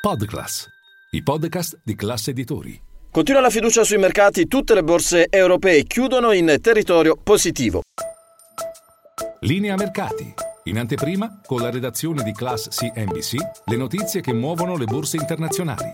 Podclass, i podcast di classe editori. Continua la fiducia sui mercati, tutte le borse europee chiudono in territorio positivo. Linea mercati. In anteprima, con la redazione di Class CNBC, le notizie che muovono le borse internazionali.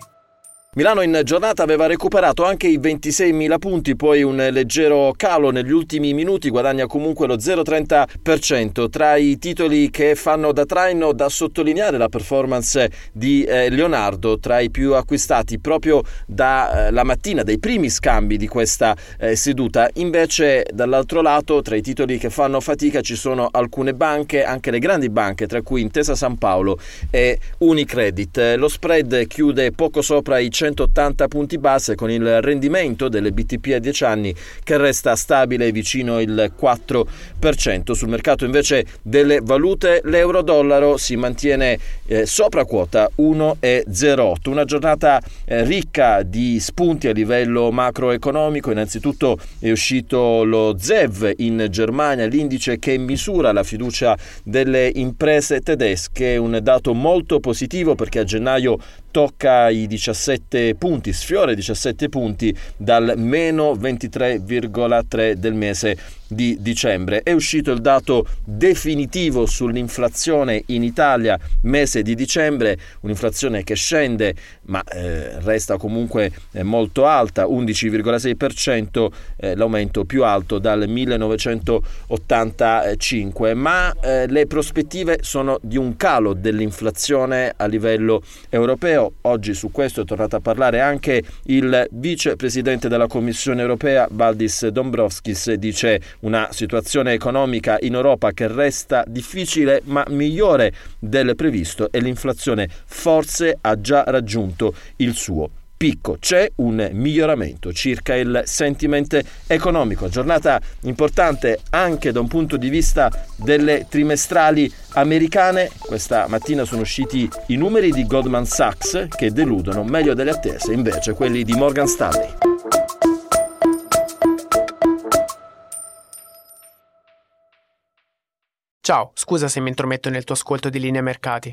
Milano in giornata aveva recuperato anche i 26.000 punti, poi un leggero calo negli ultimi minuti, guadagna comunque lo 0,30%. Tra i titoli che fanno da traino da sottolineare la performance di eh, Leonardo, tra i più acquistati proprio dalla eh, mattina, dai primi scambi di questa eh, seduta. Invece dall'altro lato, tra i titoli che fanno fatica ci sono alcune banche, anche le grandi banche, tra cui Intesa San Paolo e Unicredit. Lo spread chiude poco sopra i 100 180 punti base con il rendimento delle BTP a 10 anni che resta stabile vicino il 4%. Sul mercato invece delle valute l'euro-dollaro si mantiene eh, sopra quota 1,08. Una giornata eh, ricca di spunti a livello macroeconomico. Innanzitutto è uscito lo ZEV in Germania, l'indice che misura la fiducia delle imprese tedesche, un dato molto positivo perché a gennaio tocca i 17 punti, sfiora i 17 punti dal meno 23,3 del mese di dicembre. È uscito il dato definitivo sull'inflazione in Italia, mese di dicembre, un'inflazione che scende ma eh, resta comunque eh, molto alta, 11,6%, eh, l'aumento più alto dal 1985, ma eh, le prospettive sono di un calo dell'inflazione a livello europeo. Oggi su questo è tornato a parlare anche il vicepresidente della Commissione europea Valdis Dombrovskis, dice una situazione economica in Europa che resta difficile ma migliore del previsto e l'inflazione forse ha già raggiunto il suo picco. C'è un miglioramento circa il sentiment economico. Giornata importante anche da un punto di vista delle trimestrali americane. Questa mattina sono usciti i numeri di Goldman Sachs che deludono meglio delle attese, invece quelli di Morgan Stanley. Ciao, scusa se mi intrometto nel tuo ascolto di linea mercati.